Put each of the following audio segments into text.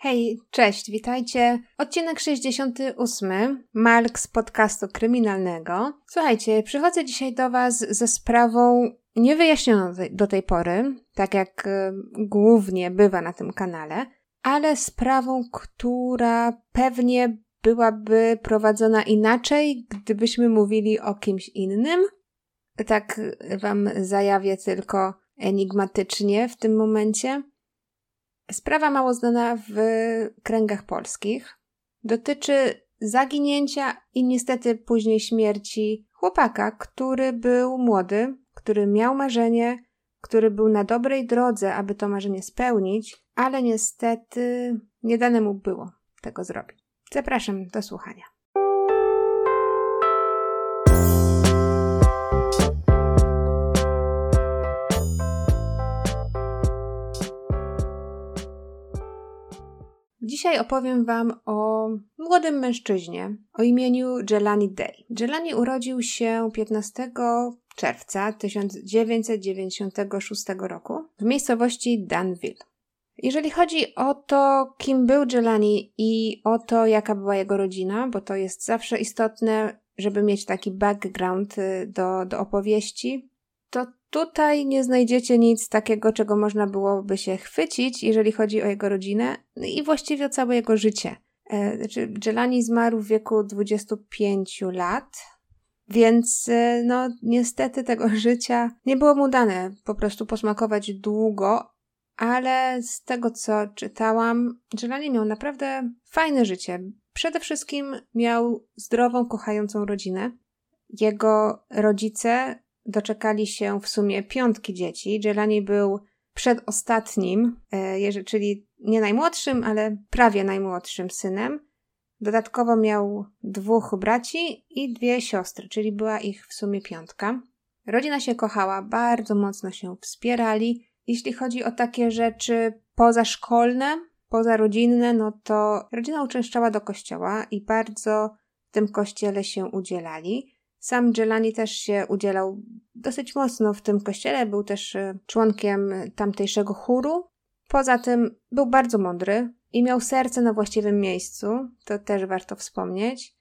Hej, cześć, witajcie. Odcinek 68, Malk z podcastu kryminalnego. Słuchajcie, przychodzę dzisiaj do Was ze sprawą niewyjaśnioną do tej pory, tak jak y, głównie bywa na tym kanale, ale sprawą, która pewnie byłaby prowadzona inaczej, gdybyśmy mówili o kimś innym. Tak Wam zajawię tylko enigmatycznie w tym momencie. Sprawa mało znana w kręgach polskich. Dotyczy zaginięcia i niestety później śmierci chłopaka, który był młody, który miał marzenie, który był na dobrej drodze, aby to marzenie spełnić, ale niestety nie dane mu było tego zrobić. Zapraszam do słuchania. Dzisiaj opowiem Wam o młodym mężczyźnie o imieniu Jelani Day. Jelani urodził się 15 czerwca 1996 roku w miejscowości Danville. Jeżeli chodzi o to, kim był Jelani i o to, jaka była jego rodzina, bo to jest zawsze istotne, żeby mieć taki background y, do, do opowieści, to tutaj nie znajdziecie nic takiego, czego można byłoby się chwycić, jeżeli chodzi o jego rodzinę no i właściwie o całe jego życie. E, znaczy, Jelani zmarł w wieku 25 lat, więc e, no niestety tego życia nie było mu dane po prostu posmakować długo, ale z tego co czytałam, Jelani miał naprawdę fajne życie. Przede wszystkim miał zdrową, kochającą rodzinę. Jego rodzice doczekali się w sumie piątki dzieci. Jelani był przedostatnim, e, czyli nie najmłodszym, ale prawie najmłodszym synem. Dodatkowo miał dwóch braci i dwie siostry, czyli była ich w sumie piątka. Rodzina się kochała, bardzo mocno się wspierali. Jeśli chodzi o takie rzeczy pozaszkolne, pozarodzinne, no to rodzina uczęszczała do kościoła i bardzo w tym kościele się udzielali. Sam Jelani też się udzielał dosyć mocno w tym kościele, był też e, członkiem tamtejszego chóru. Poza tym był bardzo mądry i miał serce na właściwym miejscu, to też warto wspomnieć.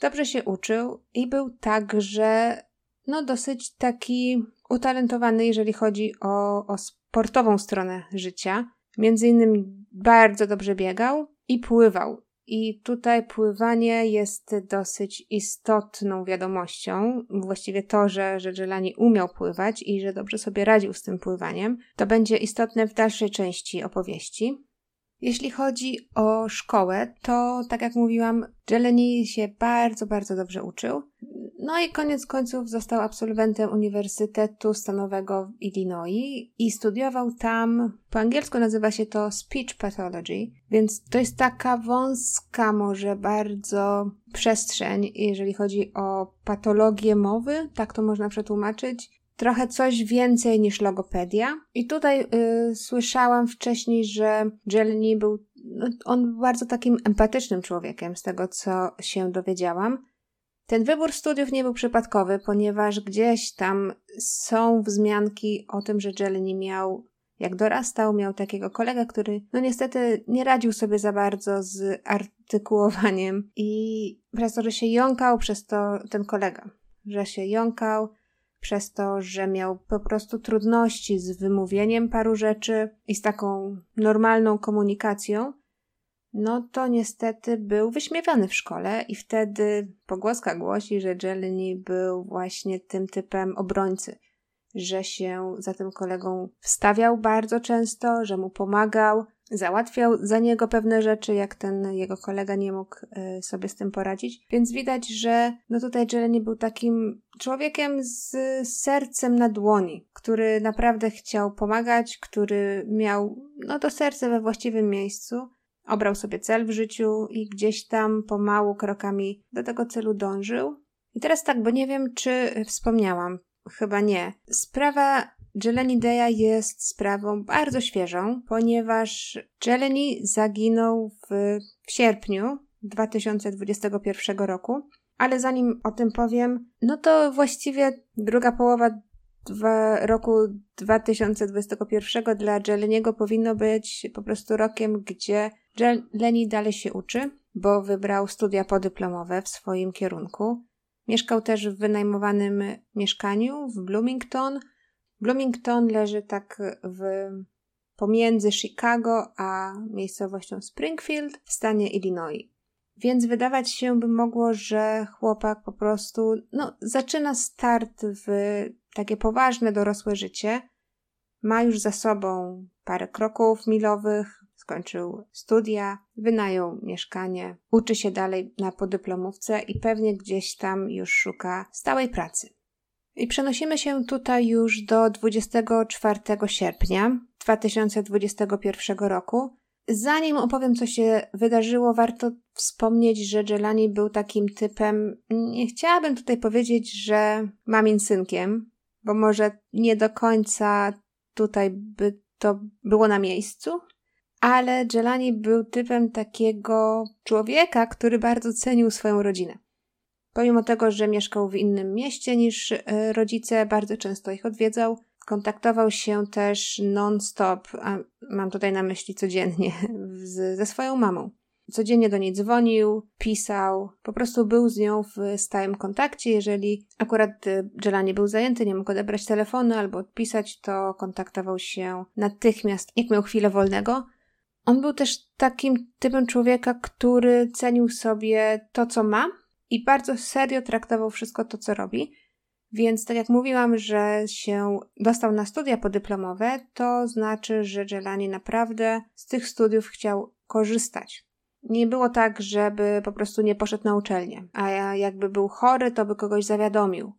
Dobrze się uczył i był także no dosyć taki utalentowany, jeżeli chodzi o, o sportową stronę życia. Między innymi bardzo dobrze biegał i pływał. I tutaj pływanie jest dosyć istotną wiadomością. Właściwie to, że, że Jelani umiał pływać i że dobrze sobie radził z tym pływaniem, to będzie istotne w dalszej części opowieści. Jeśli chodzi o szkołę, to tak jak mówiłam, Jeleni się bardzo, bardzo dobrze uczył. No i koniec końców został absolwentem Uniwersytetu Stanowego w Illinois i studiował tam, po angielsku nazywa się to Speech Pathology, więc to jest taka wąska może bardzo przestrzeń, jeżeli chodzi o patologię mowy, tak to można przetłumaczyć trochę coś więcej niż logopedia. I tutaj y, słyszałam wcześniej, że Jelny był, no, on był bardzo takim empatycznym człowiekiem, z tego co się dowiedziałam. Ten wybór studiów nie był przypadkowy, ponieważ gdzieś tam są wzmianki o tym, że Jelny miał, jak dorastał, miał takiego kolegę, który no niestety nie radził sobie za bardzo z artykułowaniem i przez to, że się jąkał, przez to ten kolega, że się jąkał, przez to, że miał po prostu trudności z wymówieniem paru rzeczy i z taką normalną komunikacją, no to niestety był wyśmiewany w szkole i wtedy pogłoska głosi, że Jelny był właśnie tym typem obrońcy, że się za tym kolegą wstawiał bardzo często, że mu pomagał, załatwiał za niego pewne rzeczy, jak ten jego kolega nie mógł y, sobie z tym poradzić. Więc widać, że no tutaj Jeleni był takim człowiekiem z sercem na dłoni, który naprawdę chciał pomagać, który miał no to serce we właściwym miejscu. Obrał sobie cel w życiu i gdzieś tam pomału krokami do tego celu dążył. I teraz tak, bo nie wiem, czy wspomniałam, chyba nie. Sprawa Jeleni Deja jest sprawą bardzo świeżą, ponieważ Jeleni zaginął w, w sierpniu 2021 roku. Ale zanim o tym powiem, no to właściwie druga połowa dwa, roku 2021 dla Jeleniego powinno być po prostu rokiem, gdzie Jeleni dalej się uczy, bo wybrał studia podyplomowe w swoim kierunku. Mieszkał też w wynajmowanym mieszkaniu w Bloomington. Bloomington leży tak w pomiędzy Chicago a miejscowością Springfield w stanie Illinois. Więc wydawać się by mogło, że chłopak po prostu no, zaczyna start w takie poważne dorosłe życie. Ma już za sobą parę kroków milowych, skończył studia, wynajął mieszkanie, uczy się dalej na podyplomówce i pewnie gdzieś tam już szuka stałej pracy. I przenosimy się tutaj już do 24 sierpnia 2021 roku. Zanim opowiem, co się wydarzyło, warto wspomnieć, że Jelani był takim typem, nie chciałabym tutaj powiedzieć, że mamin synkiem, bo może nie do końca tutaj by to było na miejscu, ale Jelani był typem takiego człowieka, który bardzo cenił swoją rodzinę. Pomimo tego, że mieszkał w innym mieście niż e, rodzice, bardzo często ich odwiedzał. Kontaktował się też non-stop, a mam tutaj na myśli codziennie, z, ze swoją mamą. Codziennie do niej dzwonił, pisał, po prostu był z nią w stałym kontakcie. Jeżeli akurat e, Jelani był zajęty, nie mógł odebrać telefonu albo odpisać, to kontaktował się natychmiast, jak miał chwilę wolnego. On był też takim typem człowieka, który cenił sobie to, co ma, i bardzo serio traktował wszystko to, co robi. Więc tak jak mówiłam, że się dostał na studia podyplomowe, to znaczy, że Jelani naprawdę z tych studiów chciał korzystać. Nie było tak, żeby po prostu nie poszedł na uczelnię, a jakby był chory, to by kogoś zawiadomił.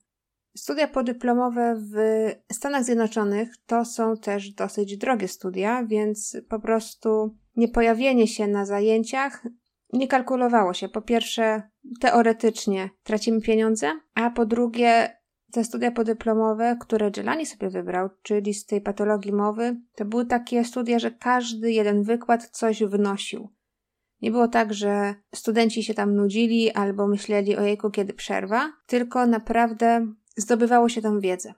Studia podyplomowe w Stanach Zjednoczonych to są też dosyć drogie studia, więc po prostu niepojawienie się na zajęciach nie kalkulowało się. Po pierwsze, teoretycznie tracimy pieniądze, a po drugie, te studia podyplomowe, które Jelani sobie wybrał, czyli z tej patologii mowy, to były takie studia, że każdy jeden wykład coś wnosił. Nie było tak, że studenci się tam nudzili albo myśleli o jejku, kiedy przerwa, tylko naprawdę zdobywało się tam wiedzę.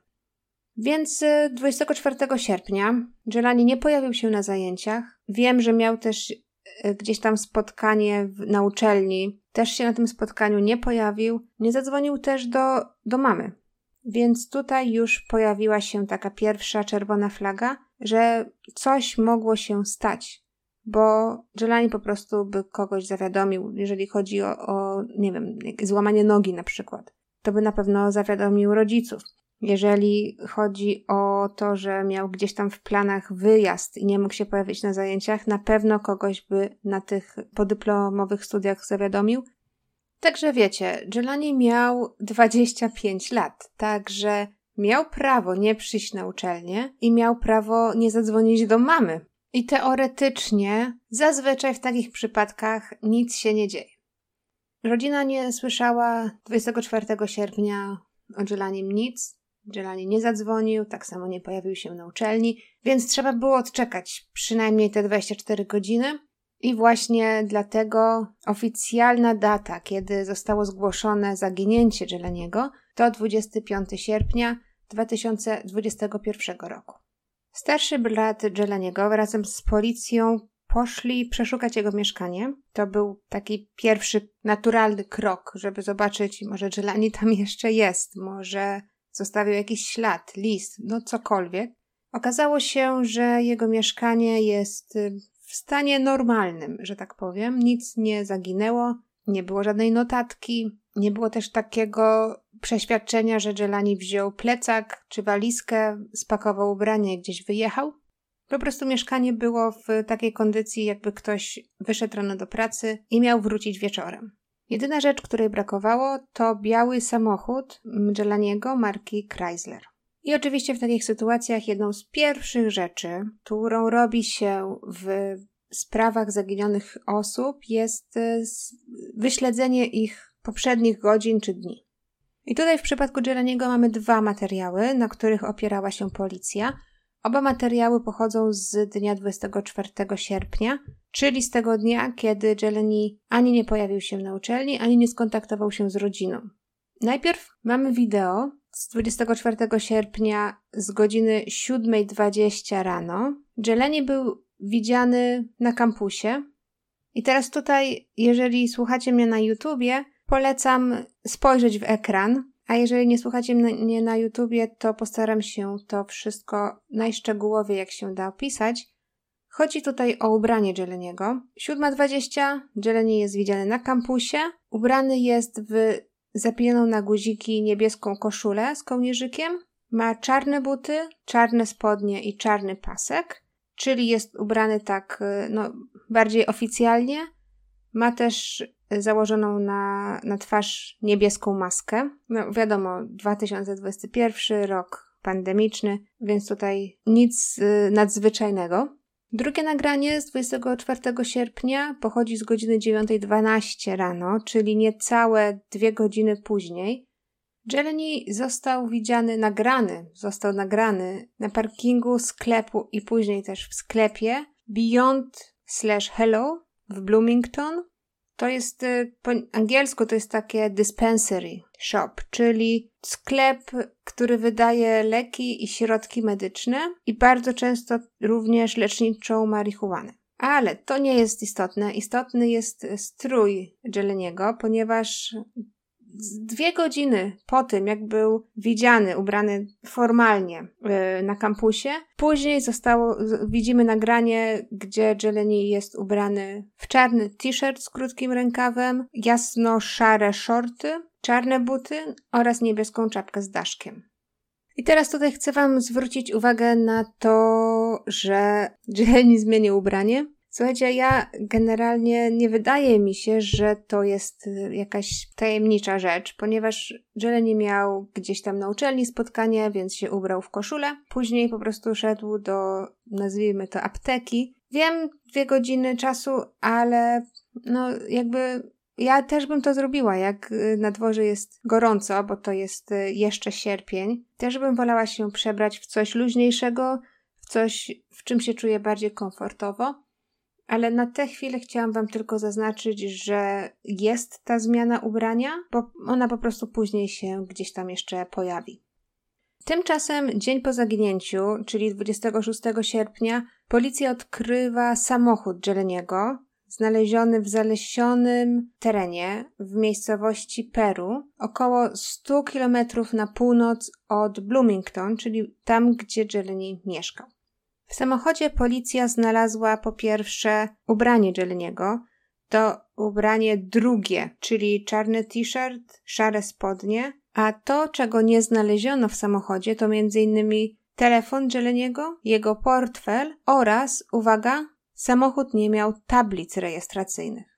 Więc 24 y, sierpnia Jelani nie pojawił się na zajęciach. Wiem, że miał też E, gdzieś tam spotkanie na uczelni, też się na tym spotkaniu nie pojawił, nie zadzwonił też do, do mamy. Więc tutaj już pojawiła się taka pierwsza czerwona flaga, że coś mogło się stać, bo Jelani po prostu by kogoś zawiadomił, jeżeli chodzi o, o nie wiem, złamanie nogi na przykład. To by na pewno zawiadomił rodziców. Jeżeli chodzi o to, że miał gdzieś tam w planach wyjazd i nie mógł się pojawić na zajęciach, na pewno kogoś by na tych podyplomowych studiach zawiadomił. Także wiecie, Jelani miał 25 lat, także miał prawo nie przyjść na uczelnię i miał prawo nie zadzwonić do mamy. I teoretycznie, zazwyczaj w takich przypadkach nic się nie dzieje. Rodzina nie słyszała 24 sierpnia o Jelanim nic, Jelani nie zadzwonił, tak samo nie pojawił się na uczelni, więc trzeba było odczekać przynajmniej te 24 godziny. I właśnie dlatego oficjalna data, kiedy zostało zgłoszone zaginięcie Jelaniego, to 25 sierpnia 2021 roku. Starszy brat Jelaniego razem z policją poszli przeszukać jego mieszkanie. To był taki pierwszy naturalny krok, żeby zobaczyć, może Jelani tam jeszcze jest, może zostawił jakiś ślad, list, no cokolwiek. Okazało się, że jego mieszkanie jest y, w stanie normalnym, że tak powiem. Nic nie zaginęło, nie było żadnej notatki, nie było też takiego przeświadczenia, że Jelani wziął plecak czy walizkę, spakował ubranie i gdzieś wyjechał. Po prostu mieszkanie było w takiej kondycji, jakby ktoś wyszedł rano do pracy i miał wrócić wieczorem. Jedyna rzecz, której brakowało, to biały samochód Jelaniego marki Chrysler. I oczywiście w takich sytuacjach jedną z pierwszych rzeczy, którą robi się w sprawach zaginionych osób, jest e, wyśledzenie ich poprzednich godzin czy dni. I tutaj w przypadku Jelaniego mamy dwa materiały, na których opierała się policja. Oba materiały pochodzą z dnia 24 sierpnia, czyli z tego dnia, kiedy Jeleni ani nie pojawił się na uczelni, ani nie skontaktował się z rodziną. Najpierw mamy wideo z 24 sierpnia z godziny 7.20 rano. Jeleni był widziany na kampusie. I teraz tutaj, jeżeli słuchacie mnie na YouTubie, polecam spojrzeć w ekran, a jeżeli nie słuchacie mnie na YouTubie, to postaram się to wszystko najszczegółowiej, jak się da opisać. Chodzi tutaj o ubranie Jeleniego. 7.20 Jeleni jest widziany na kampusie. Ubrany jest w zapinaną na guziki niebieską koszulę z kołnierzykiem. Ma czarne buty, czarne spodnie i czarny pasek, czyli jest ubrany tak no, bardziej oficjalnie. Ma też założoną na, na twarz niebieską maskę. No wiadomo, 2021 rok pandemiczny, więc tutaj nic y, nadzwyczajnego. Drugie nagranie z 24 sierpnia pochodzi z godziny 9.12 rano, czyli niecałe dwie godziny później. Jeleni został widziany, nagrany, został nagrany na parkingu sklepu i później też w sklepie Beyond slash Hello w Bloomington. To jest y, po angielsku to jest takie dispensary shop, czyli sklep, który wydaje leki i środki medyczne i bardzo często również leczniczą marihuanę. Ale to nie jest istotne. Istotny jest strój Jeleniego, ponieważ dwie godziny po tym, jak był widziany, ubrany formalnie yy, na kampusie, później zostało, widzimy nagranie, gdzie Jeleni jest ubrany w czarny t-shirt z krótkim rękawem, jasno-szare shorty, czarne buty oraz niebieską czapkę z daszkiem. I teraz tutaj chcę Wam zwrócić uwagę na to, że Jeleni zmienił ubranie. Słuchajcie, ja generalnie nie wydaje mi się, że to jest y, jakaś tajemnicza rzecz, ponieważ Jeleni miał gdzieś tam na uczelni spotkanie, więc się ubrał w koszulę. Później po prostu szedł do, nazwijmy to, apteki. Wiem, dwie godziny czasu, ale no jakby ja też bym to zrobiła, jak y, na dworze jest gorąco, bo to jest y, jeszcze sierpień. Też bym wolała się przebrać w coś luźniejszego, w coś, w czym się czuję bardziej komfortowo. Ale na tę chwilę chciałam Wam tylko zaznaczyć, że jest ta zmiana ubrania, bo ona po prostu później się gdzieś tam jeszcze pojawi. Tymczasem dzień po zaginięciu, czyli 26 sierpnia, policja odkrywa samochód Jeleniego, znaleziony w zalesionym terenie w miejscowości Peru, około 100 km na północ od Bloomington, czyli tam, gdzie Jeleni mieszkał. W samochodzie policja znalazła po pierwsze ubranie Jeleniego, to ubranie drugie, czyli czarny t-shirt, szare spodnie, a to, czego nie znaleziono w samochodzie, to m.in. telefon Jeleniego, jego portfel oraz, uwaga, samochód nie miał tablic rejestracyjnych.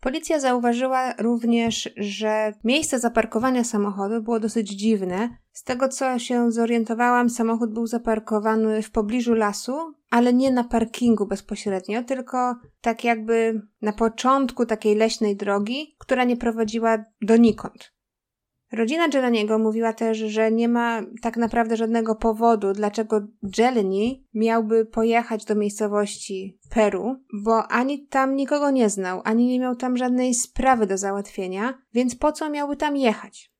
Policja zauważyła również, że miejsce zaparkowania samochodu było dosyć dziwne. Z tego co się zorientowałam, samochód był zaparkowany w pobliżu lasu, ale nie na parkingu bezpośrednio, tylko tak jakby na początku takiej leśnej drogi, która nie prowadziła donikąd. Rodzina Jeleniego mówiła też, że nie ma tak naprawdę żadnego powodu, dlaczego Jeleni miałby pojechać do miejscowości Peru, bo ani tam nikogo nie znał, ani nie miał tam żadnej sprawy do załatwienia, więc po co miałby tam jechać?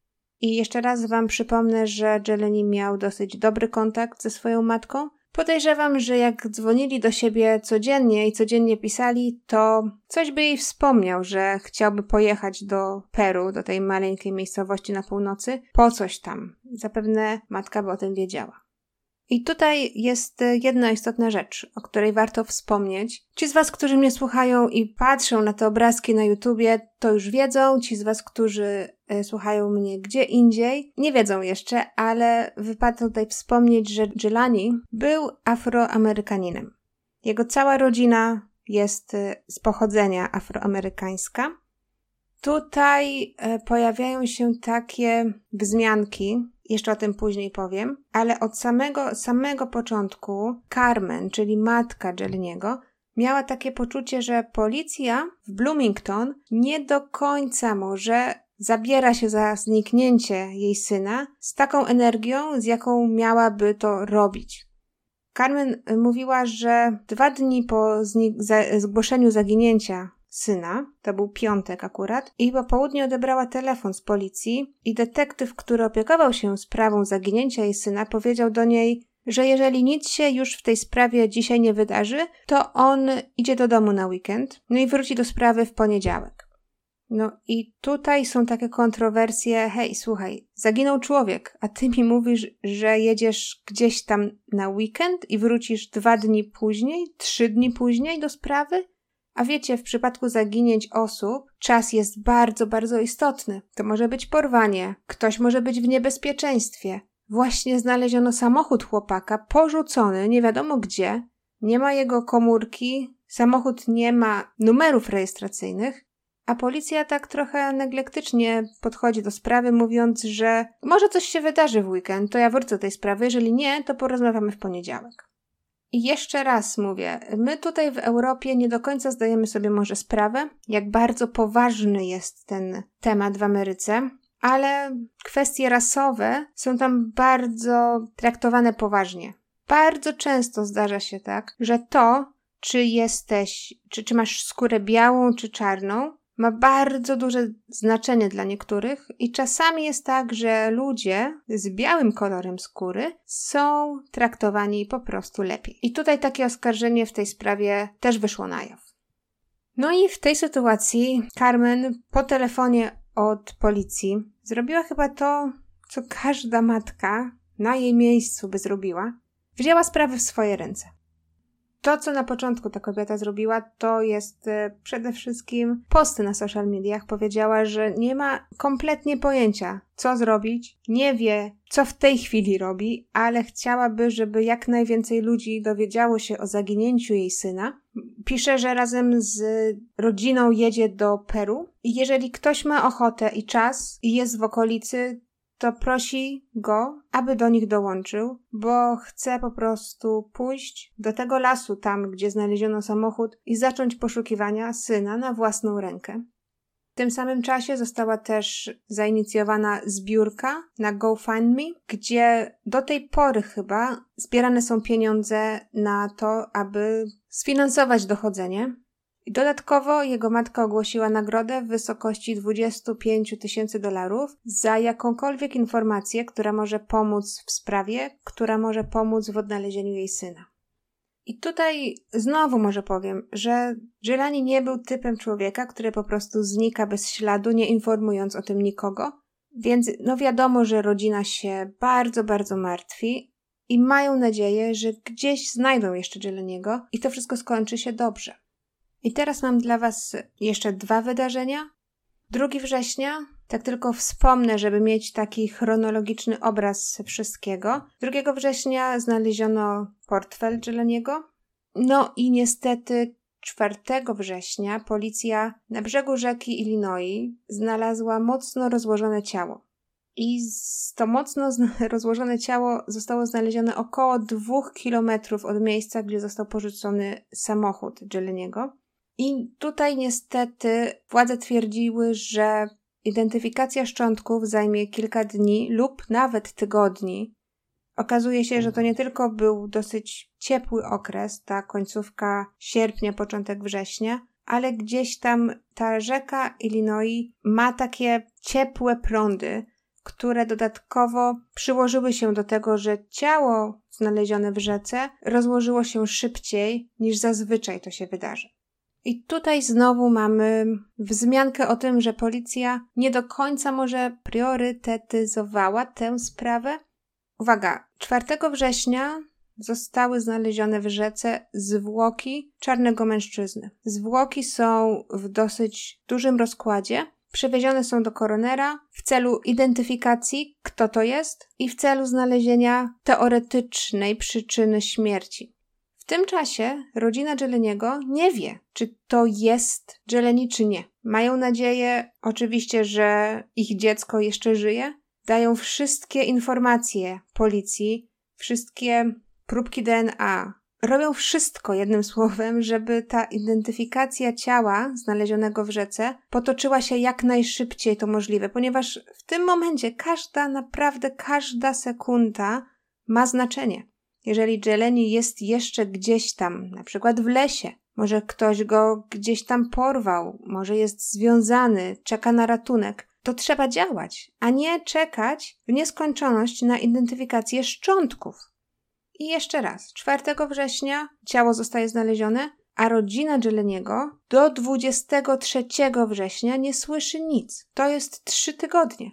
I jeszcze raz Wam przypomnę, że Jeleni miał dosyć dobry kontakt ze swoją matką, Podejrzewam, że jak dzwonili do siebie codziennie i codziennie pisali, to coś by jej wspomniał, że chciałby pojechać do Peru, do tej maleńkiej miejscowości na północy, po coś tam. Zapewne matka by o tym wiedziała. I tutaj jest jedna istotna rzecz, o której warto wspomnieć. Ci z Was, którzy mnie słuchają i patrzą na te obrazki na YouTubie, to już wiedzą. Ci z Was, którzy słuchają mnie gdzie indziej, nie wiedzą jeszcze, ale wypada tutaj wspomnieć, że Jelani był afroamerykaninem. Jego cała rodzina jest e, z pochodzenia afroamerykańska. Tutaj e, pojawiają się takie wzmianki, jeszcze o tym później powiem, ale od samego, samego początku Carmen, czyli matka Jelniego, miała takie poczucie, że policja w Bloomington nie do końca może zabiera się za zniknięcie jej syna z taką energią, z jaką miałaby to robić. Carmen mówiła, że dwa dni po zgłoszeniu zaginięcia syna, to był piątek akurat, i po południu odebrała telefon z policji i detektyw, który opiekował się sprawą zaginięcia jej syna, powiedział do niej że jeżeli nic się już w tej sprawie dzisiaj nie wydarzy, to on idzie do domu na weekend, no i wróci do sprawy w poniedziałek. No i tutaj są takie kontrowersje, hej, słuchaj, zaginął człowiek, a ty mi mówisz, że jedziesz gdzieś tam na weekend i wrócisz dwa dni później, trzy dni później do sprawy? A wiecie, w przypadku zaginięć osób czas jest bardzo, bardzo istotny. To może być porwanie, ktoś może być w niebezpieczeństwie. Właśnie znaleziono samochód chłopaka, porzucony, nie wiadomo gdzie, nie ma jego komórki, samochód nie ma numerów rejestracyjnych, a policja tak trochę neglektycznie podchodzi do sprawy, mówiąc, że może coś się wydarzy w weekend, to ja wrócę do tej sprawy, jeżeli nie, to porozmawiamy w poniedziałek. I jeszcze raz mówię, my tutaj w Europie nie do końca zdajemy sobie może sprawę, jak bardzo poważny jest ten temat w Ameryce, ale kwestie rasowe są tam bardzo traktowane poważnie. Bardzo często zdarza się tak, że to, czy jesteś, czy, czy masz skórę białą, czy czarną, ma bardzo duże znaczenie dla niektórych i czasami jest tak, że ludzie z białym kolorem skóry są traktowani po prostu lepiej. I tutaj takie oskarżenie w tej sprawie też wyszło na jaw. No i w tej sytuacji Carmen po telefonie od policji zrobiła chyba to, co każda matka na jej miejscu by zrobiła. Wzięła sprawy w swoje ręce. To, co na początku ta kobieta zrobiła, to jest e, przede wszystkim posty na social mediach. Powiedziała, że nie ma kompletnie pojęcia, co zrobić, nie wie, co w tej chwili robi, ale chciałaby, żeby jak najwięcej ludzi dowiedziało się o zaginięciu jej syna. Pisze, że razem z rodziną jedzie do Peru i jeżeli ktoś ma ochotę i czas i jest w okolicy, to prosi go, aby do nich dołączył, bo chce po prostu pójść do tego lasu, tam gdzie znaleziono samochód, i zacząć poszukiwania syna na własną rękę. W tym samym czasie została też zainicjowana zbiórka na GoFundMe, gdzie do tej pory chyba zbierane są pieniądze na to, aby sfinansować dochodzenie. Dodatkowo jego matka ogłosiła nagrodę w wysokości 25 tysięcy dolarów za jakąkolwiek informację, która może pomóc w sprawie, która może pomóc w odnalezieniu jej syna. I tutaj znowu może powiem, że Jelani nie był typem człowieka, który po prostu znika bez śladu, nie informując o tym nikogo. Więc no wiadomo, że rodzina się bardzo, bardzo martwi i mają nadzieję, że gdzieś znajdą jeszcze Jelaniego i to wszystko skończy się dobrze. I teraz mam dla Was jeszcze dwa wydarzenia. 2 września, tak tylko wspomnę, żeby mieć taki chronologiczny obraz wszystkiego. 2 września znaleziono portfel Jeleniego. No i niestety 4 września policja na brzegu rzeki Illinois znalazła mocno rozłożone ciało. I to mocno rozłożone ciało zostało znalezione około dwóch kilometrów od miejsca, gdzie został porzucony samochód Jeleniego. I tutaj niestety władze twierdziły, że identyfikacja szczątków zajmie kilka dni lub nawet tygodni. Okazuje się, że to nie tylko był dosyć ciepły okres, ta końcówka sierpnia, początek września, ale gdzieś tam ta rzeka Illinois ma takie ciepłe prądy, które dodatkowo przyłożyły się do tego, że ciało znalezione w rzece rozłożyło się szybciej niż zazwyczaj to się wydarzy. I tutaj znowu mamy wzmiankę o tym, że policja nie do końca może priorytetyzowała tę sprawę. Uwaga, 4 września zostały znalezione w rzece zwłoki czarnego mężczyzny. Zwłoki są w dosyć dużym rozkładzie. Przewiezione są do koronera w celu identyfikacji, kto to jest, i w celu znalezienia teoretycznej przyczyny śmierci tym czasie rodzina Jeleniego nie wie, czy to jest Jeleni, czy nie. Mają nadzieję, oczywiście, że ich dziecko jeszcze żyje. Dają wszystkie informacje policji, wszystkie próbki DNA. Robią wszystko, jednym słowem, żeby ta identyfikacja ciała znalezionego w rzece potoczyła się jak najszybciej to możliwe, ponieważ w tym momencie każda, naprawdę każda sekunda ma znaczenie. Jeżeli Jeleni jest jeszcze gdzieś tam, na przykład w lesie, może ktoś go gdzieś tam porwał, może jest związany, czeka na ratunek, to trzeba działać, a nie czekać w nieskończoność na identyfikację szczątków. I jeszcze raz, 4 września ciało zostaje znalezione, a rodzina Jeleniego do 23 września nie słyszy nic. To jest trzy tygodnie.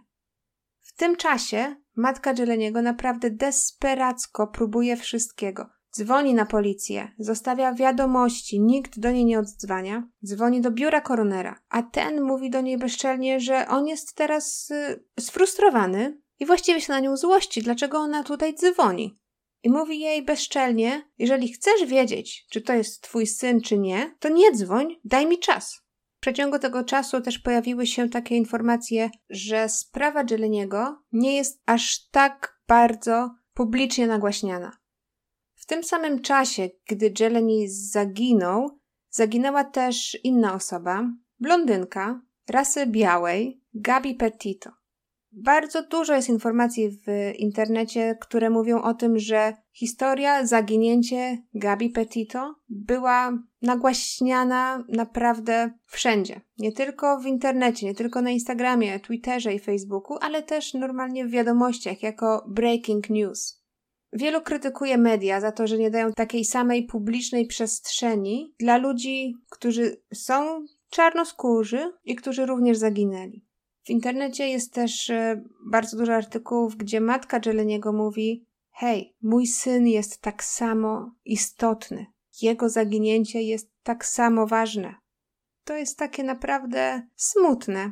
W tym czasie matka Jeleniego naprawdę desperacko próbuje wszystkiego. Dzwoni na policję, zostawia wiadomości, nikt do niej nie odzwania. Dzwoni do biura koronera, a ten mówi do niej bezczelnie, że on jest teraz y, sfrustrowany i właściwie się na nią złości, dlaczego ona tutaj dzwoni. I mówi jej bezczelnie: Jeżeli chcesz wiedzieć, czy to jest twój syn, czy nie, to nie dzwoń, daj mi czas. Przeciągu tego czasu też pojawiły się takie informacje, że sprawa Jeleniego nie jest aż tak bardzo publicznie nagłaśniana. W tym samym czasie, gdy Jeleni zaginął, zaginęła też inna osoba, blondynka, rasy białej, Gabi Petito. Bardzo dużo jest informacji w internecie, które mówią o tym, że historia, zaginięcie Gabi Petito była nagłaśniana naprawdę wszędzie. Nie tylko w internecie, nie tylko na Instagramie, Twitterze i Facebooku, ale też normalnie w wiadomościach jako breaking news. Wielu krytykuje media za to, że nie dają takiej samej publicznej przestrzeni dla ludzi, którzy są czarnoskórzy i którzy również zaginęli. W internecie jest też e, bardzo dużo artykułów, gdzie matka Jeleniego mówi: Hej, mój syn jest tak samo istotny. Jego zaginięcie jest tak samo ważne. To jest takie naprawdę smutne.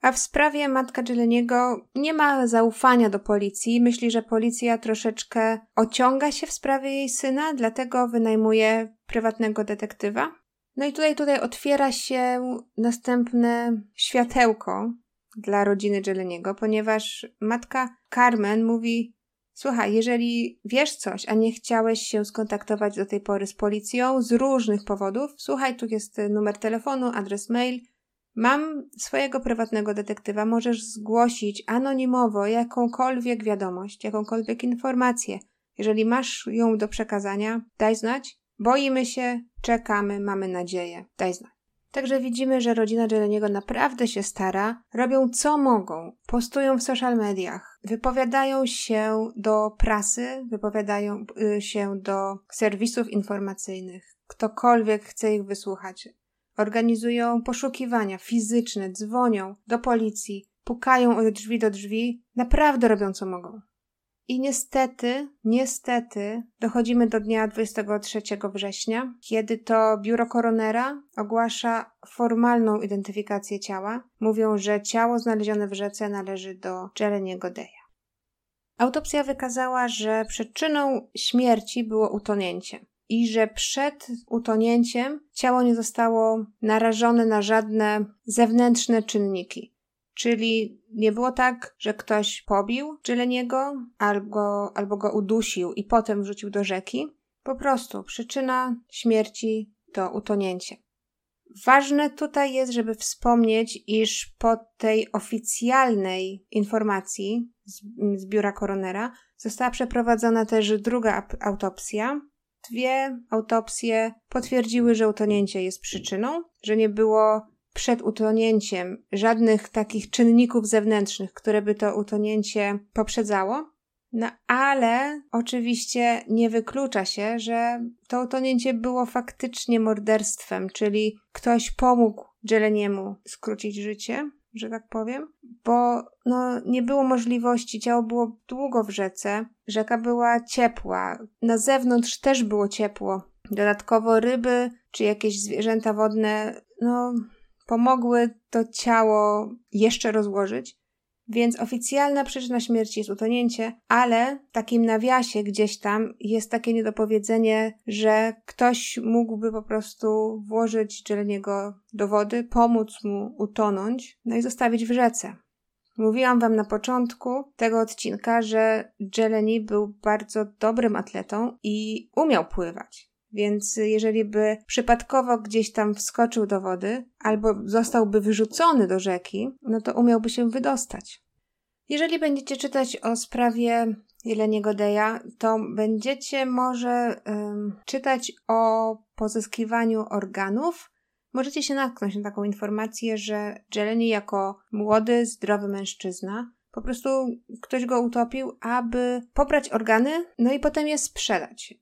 A w sprawie matka Jeleniego nie ma zaufania do policji. Myśli, że policja troszeczkę ociąga się w sprawie jej syna, dlatego wynajmuje prywatnego detektywa. No i tutaj, tutaj otwiera się następne światełko dla rodziny Jeleniego, ponieważ matka Carmen mówi: Słuchaj, jeżeli wiesz coś, a nie chciałeś się skontaktować do tej pory z policją z różnych powodów, słuchaj, tu jest numer telefonu, adres mail. Mam swojego prywatnego detektywa, możesz zgłosić anonimowo jakąkolwiek wiadomość, jakąkolwiek informację. Jeżeli masz ją do przekazania, daj znać. Boimy się, czekamy, mamy nadzieję. Daj znać. Także widzimy, że rodzina Jeleniego naprawdę się stara, robią co mogą, postują w social mediach, wypowiadają się do prasy, wypowiadają y, się do serwisów informacyjnych. Ktokolwiek chce ich wysłuchać. Organizują poszukiwania fizyczne, dzwonią do policji, pukają od drzwi do drzwi, naprawdę robią co mogą. I niestety, niestety, dochodzimy do dnia 23 września, kiedy to biuro koronera ogłasza formalną identyfikację ciała. Mówią, że ciało znalezione w rzece należy do Jereniego Deja. Autopsja wykazała, że przyczyną śmierci było utonięcie i że przed utonięciem ciało nie zostało narażone na żadne zewnętrzne czynniki. Czyli nie było tak, że ktoś pobił Jeleniego albo, albo go udusił i potem wrzucił do rzeki. Po prostu przyczyna śmierci to utonięcie. Ważne tutaj jest, żeby wspomnieć, iż po tej oficjalnej informacji z, z biura koronera została przeprowadzona też druga autopsja. Dwie autopsje potwierdziły, że utonięcie jest przyczyną, że nie było przed utonięciem żadnych takich czynników zewnętrznych, które by to utonięcie poprzedzało. No ale oczywiście nie wyklucza się, że to utonięcie było faktycznie morderstwem, czyli ktoś pomógł Jeleniemu skrócić życie, że tak powiem, bo no, nie było możliwości, ciało było długo w rzece, rzeka była ciepła, na zewnątrz też było ciepło. Dodatkowo ryby czy jakieś zwierzęta wodne, no pomogły to ciało jeszcze rozłożyć. Więc oficjalna przyczyna śmierci jest utonięcie, ale w takim nawiasie gdzieś tam jest takie niedopowiedzenie, że ktoś mógłby po prostu włożyć Jeleniego do wody, pomóc mu utonąć, no i zostawić w rzece. Mówiłam wam na początku tego odcinka, że Jeleni był bardzo dobrym atletą i umiał pływać. Więc jeżeli by przypadkowo gdzieś tam wskoczył do wody albo zostałby wyrzucony do rzeki, no to umiałby się wydostać. Jeżeli będziecie czytać o sprawie Jeleniego Deja, to będziecie może czytać o pozyskiwaniu organów. Możecie się natknąć na taką informację, że Jeleni jako młody, zdrowy mężczyzna Po prostu ktoś go utopił, aby pobrać organy, no i potem je sprzedać.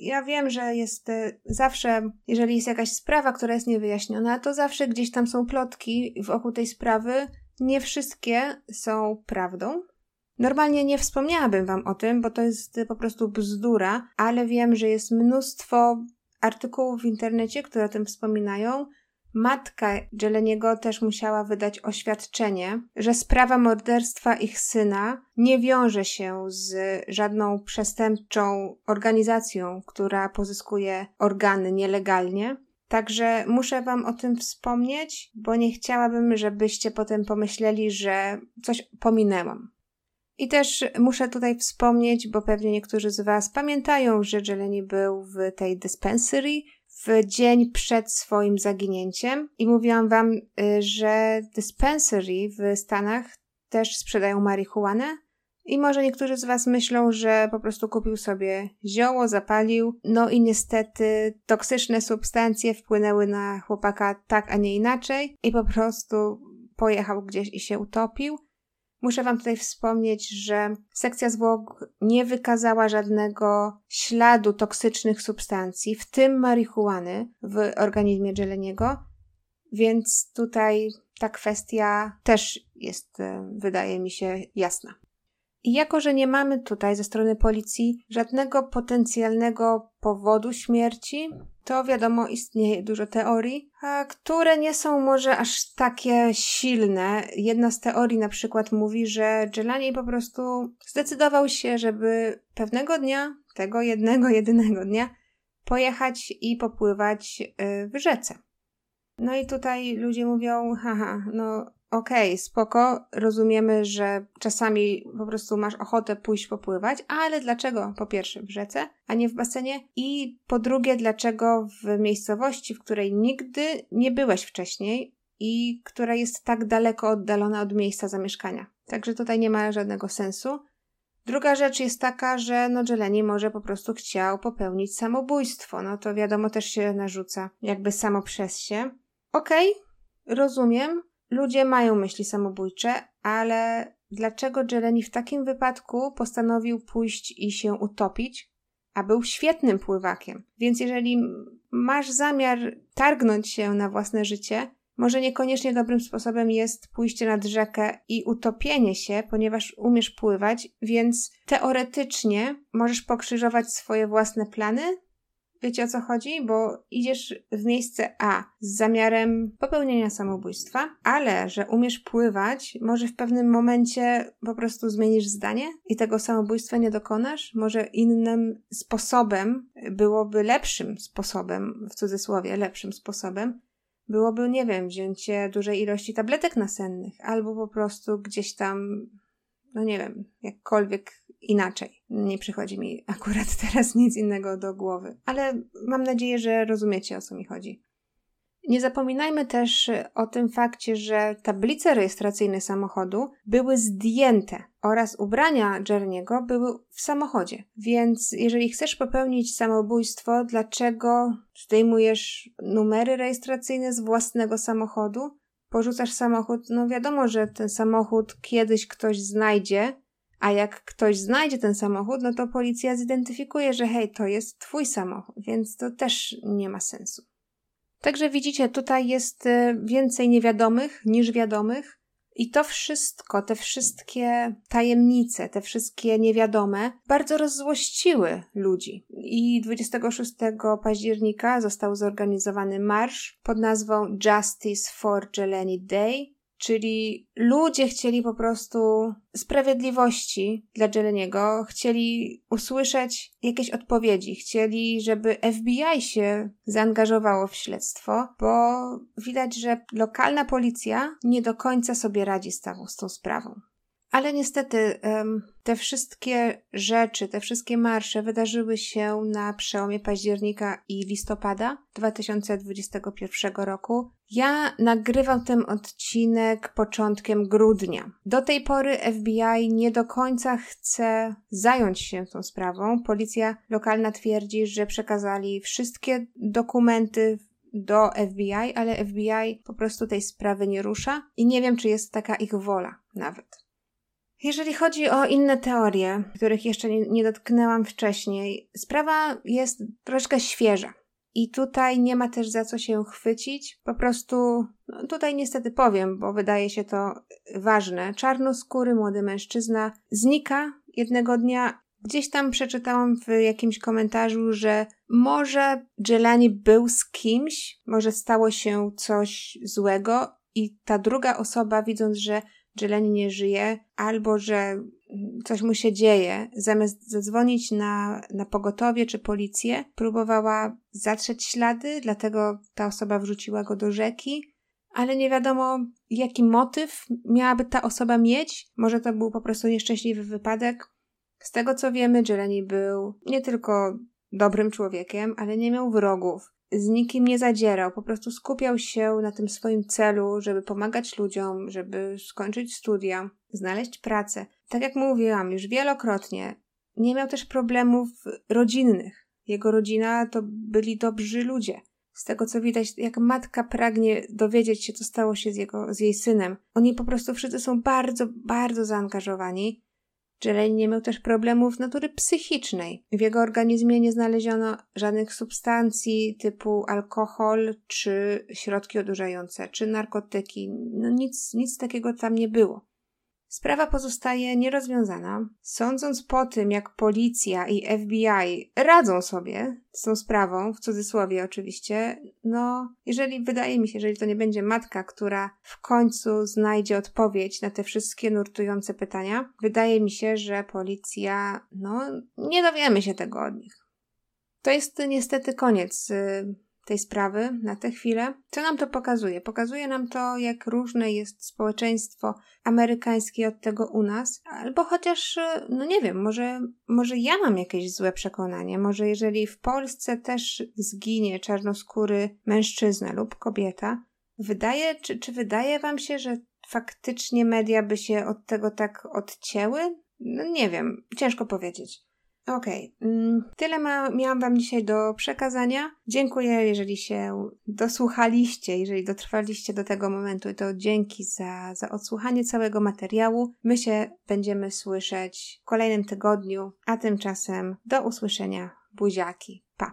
Ja wiem, że jest e, zawsze, jeżeli jest jakaś sprawa, która jest niewyjaśniona, to zawsze gdzieś tam są plotki wokół tej sprawy. Nie wszystkie są prawdą. Normalnie nie wspomniałabym Wam o tym, bo to jest po prostu bzdura, ale wiem, że jest mnóstwo artykułów w internecie, które o tym wspominają. Matka Jeleniego też musiała wydać oświadczenie, że sprawa morderstwa ich syna nie wiąże się z żadną przestępczą organizacją, która pozyskuje organy nielegalnie. Także muszę Wam o tym wspomnieć, bo nie chciałabym, żebyście potem pomyśleli, że coś pominęłam. I też muszę tutaj wspomnieć, bo pewnie niektórzy z Was pamiętają, że Jeleni był w tej dispensary w dzień przed swoim zaginięciem i mówiłam Wam, y, że dispensary w Stanach też sprzedają marihuanę. I może niektórzy z Was myślą, że po prostu kupił sobie zioło, zapalił, no i niestety toksyczne substancje wpłynęły na chłopaka tak, a nie inaczej, i po prostu pojechał gdzieś i się utopił. Muszę Wam tutaj wspomnieć, że sekcja zwłok nie wykazała żadnego śladu toksycznych substancji, w tym marihuany, w organizmie Jeleniego, więc tutaj ta kwestia też jest, e, wydaje mi się, jasna. I jako, że nie mamy tutaj ze strony policji żadnego potencjalnego powodu śmierci, to wiadomo, istnieje dużo teorii, które nie są może aż takie silne. Jedna z teorii na przykład mówi, że Jelani po prostu zdecydował się, żeby pewnego dnia, tego jednego, jedynego dnia, pojechać i popływać y, w rzece. No i tutaj ludzie mówią, haha, no okej, okay, spoko, rozumiemy, że czasami po prostu masz ochotę pójść popływać, ale dlaczego po pierwsze w rzece, a nie w basenie? I po drugie, dlaczego w miejscowości, w której nigdy nie byłeś wcześniej i która jest tak daleko oddalona od miejsca zamieszkania? Także tutaj nie ma żadnego sensu. Druga rzecz jest taka, że no Jeleni może po prostu chciał popełnić samobójstwo. No to wiadomo też się narzuca jakby samo przez się. Okej, okay, rozumiem, Ludzie mają myśli samobójcze, ale dlaczego Jeleni w takim wypadku postanowił pójść i się utopić, a był świetnym pływakiem? Więc jeżeli masz zamiar targnąć się na własne życie, może niekoniecznie dobrym sposobem jest pójście nad rzekę i utopienie się, ponieważ umiesz pływać, więc teoretycznie możesz pokrzyżować swoje własne plany Wiecie o co chodzi? Bo idziesz w miejsce A z zamiarem popełnienia samobójstwa, ale że umiesz pływać, może w pewnym momencie po prostu zmienisz zdanie i tego samobójstwa nie dokonasz? Może innym sposobem byłoby lepszym sposobem, w cudzysłowie, lepszym sposobem, byłoby, nie wiem, wzięcie dużej ilości tabletek nasennych, albo po prostu gdzieś tam, no nie wiem, jakkolwiek inaczej. Nie przychodzi mi akurat teraz nic innego do głowy, ale mam nadzieję, że rozumiecie o co mi chodzi. Nie zapominajmy też o tym fakcie, że tablice rejestracyjne samochodu były zdjęte oraz ubrania Jerniego były w samochodzie. Więc jeżeli chcesz popełnić samobójstwo, dlaczego zdejmujesz numery rejestracyjne z własnego samochodu? Porzucasz samochód, no wiadomo, że ten samochód kiedyś ktoś znajdzie, a jak ktoś znajdzie ten samochód, no to policja zidentyfikuje, że hej, to jest twój samochód, więc to też nie ma sensu. Także widzicie, tutaj jest y, więcej niewiadomych niż wiadomych. I to wszystko, te wszystkie tajemnice, te wszystkie niewiadome, bardzo rozzłościły ludzi. I 26 października został zorganizowany marsz pod nazwą Justice for Jeleni Day, Czyli ludzie chcieli po prostu sprawiedliwości dla Jeleniego, chcieli usłyszeć jakieś odpowiedzi, chcieli, żeby FBI się zaangażowało w śledztwo, bo widać, że lokalna policja nie do końca sobie radzi z tą, z tą sprawą. Ale niestety te wszystkie rzeczy, te wszystkie marsze wydarzyły się na przełomie października i listopada 2021 roku. Ja nagrywam ten odcinek początkiem grudnia. Do tej pory FBI nie do końca chce zająć się tą sprawą. Policja lokalna twierdzi, że przekazali wszystkie dokumenty do FBI, ale FBI po prostu tej sprawy nie rusza i nie wiem, czy jest taka ich wola nawet. Jeżeli chodzi o inne teorie, których jeszcze nie, nie dotknęłam wcześniej, sprawa jest troszkę świeża. I tutaj nie ma też za co się chwycić. Po prostu, no tutaj niestety powiem, bo wydaje się to ważne. Czarnoskóry młody mężczyzna znika jednego dnia. Gdzieś tam przeczytałam w jakimś komentarzu, że może Jelani był z kimś, może stało się coś złego i ta druga osoba, widząc, że Jelani nie żyje, albo że coś mu się dzieje, zamiast zadzwonić na, na pogotowie czy policję, próbowała zatrzeć ślady, dlatego ta osoba wrzuciła go do rzeki, ale nie wiadomo, jaki motyw miałaby ta osoba mieć. Może to był po prostu nieszczęśliwy wypadek. Z tego co wiemy, Jelani był nie tylko dobrym człowiekiem, ale nie miał wrogów z nikim nie zadzierał, po prostu skupiał się na tym swoim celu, żeby pomagać ludziom, żeby skończyć studia, znaleźć pracę. Tak jak mówiłam już wielokrotnie, nie miał też problemów rodzinnych. Jego rodzina to byli dobrzy ludzie. Z tego co widać, jak matka pragnie dowiedzieć się, co stało się z, jego, z jej synem. Oni po prostu wszyscy są bardzo, bardzo zaangażowani Jeleń nie miał też problemów natury psychicznej. W jego organizmie nie znaleziono żadnych substancji typu alkohol, czy środki odurzające, czy narkotyki. No nic, nic takiego tam nie było. Sprawa pozostaje nierozwiązana. Sądząc po tym, jak policja i FBI radzą sobie z tą sprawą, w cudzysłowie oczywiście, no, jeżeli wydaje mi się, jeżeli to nie będzie matka, która w końcu znajdzie odpowiedź na te wszystkie nurtujące pytania, wydaje mi się, że policja, no, nie dowiemy się tego od nich. To jest niestety koniec y, tej sprawy na tę chwilę. Co nam to pokazuje? Pokazuje nam to, jak różne jest społeczeństwo amerykańskie od tego u nas, albo chociaż, no nie wiem, może, może ja mam jakieś złe przekonanie. Może jeżeli w Polsce też zginie czarnoskóry mężczyzna lub kobieta, wydaje, czy, czy wydaje wam się, że faktycznie media by się od tego tak odcięły? No nie wiem, ciężko powiedzieć. Okej, okay. Mm, tyle ma, miałam Wam dzisiaj do przekazania. Dziękuję, jeżeli się dosłuchaliście, jeżeli dotrwaliście do tego momentu, to dzięki za, za odsłuchanie całego materiału. My się będziemy słyszeć w kolejnym tygodniu, a tymczasem do usłyszenia. Buziaki. Pa!